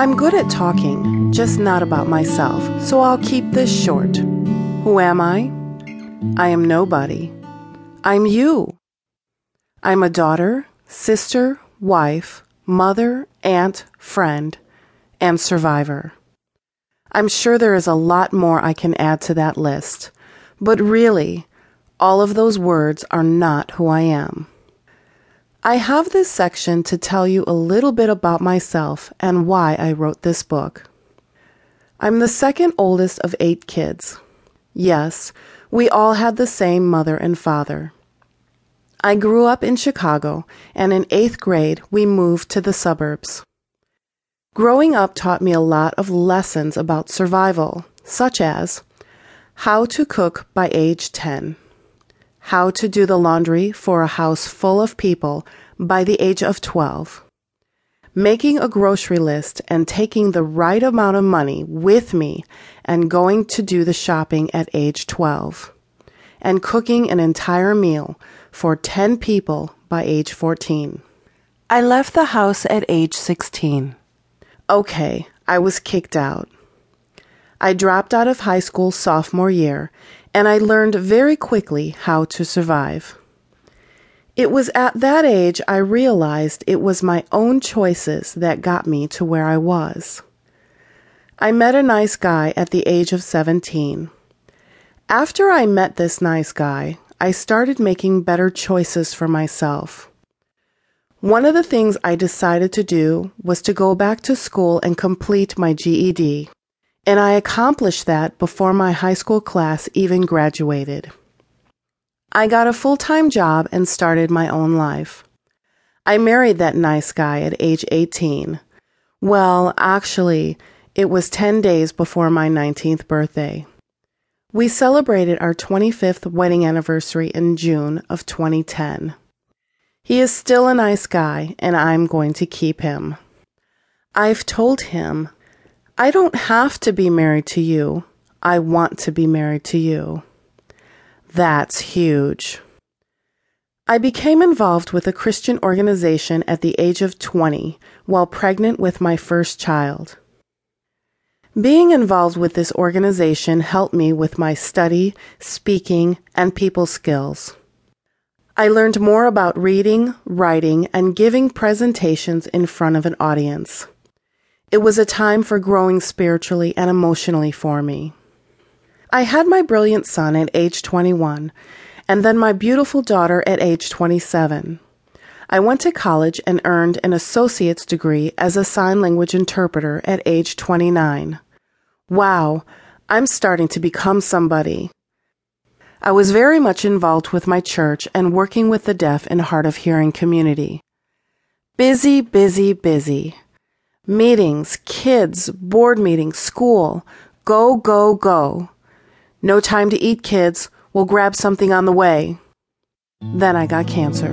I'm good at talking, just not about myself, so I'll keep this short. Who am I? I am nobody. I'm you. I'm a daughter, sister, wife, mother, aunt, friend, and survivor. I'm sure there is a lot more I can add to that list, but really, all of those words are not who I am. I have this section to tell you a little bit about myself and why I wrote this book. I'm the second oldest of eight kids. Yes, we all had the same mother and father. I grew up in Chicago, and in eighth grade, we moved to the suburbs. Growing up taught me a lot of lessons about survival, such as how to cook by age 10 how to do the laundry for a house full of people by the age of 12. Making a grocery list and taking the right amount of money with me and going to do the shopping at age 12. And cooking an entire meal for 10 people by age 14. I left the house at age 16. Okay, I was kicked out. I dropped out of high school sophomore year and I learned very quickly how to survive. It was at that age I realized it was my own choices that got me to where I was. I met a nice guy at the age of 17. After I met this nice guy, I started making better choices for myself. One of the things I decided to do was to go back to school and complete my GED and I accomplished that before my high school class even graduated. I got a full time job and started my own life. I married that nice guy at age 18. Well, actually, it was 10 days before my 19th birthday. We celebrated our 25th wedding anniversary in June of 2010. He is still a nice guy, and I'm going to keep him. I've told him I don't have to be married to you. I want to be married to you. That's huge. I became involved with a Christian organization at the age of 20 while pregnant with my first child. Being involved with this organization helped me with my study, speaking, and people skills. I learned more about reading, writing, and giving presentations in front of an audience. It was a time for growing spiritually and emotionally for me. I had my brilliant son at age 21, and then my beautiful daughter at age 27. I went to college and earned an associate's degree as a sign language interpreter at age 29. Wow, I'm starting to become somebody. I was very much involved with my church and working with the deaf and hard of hearing community. Busy, busy, busy. Meetings, kids, board meetings, school. Go, go, go. No time to eat, kids. We'll grab something on the way. Then I got cancer.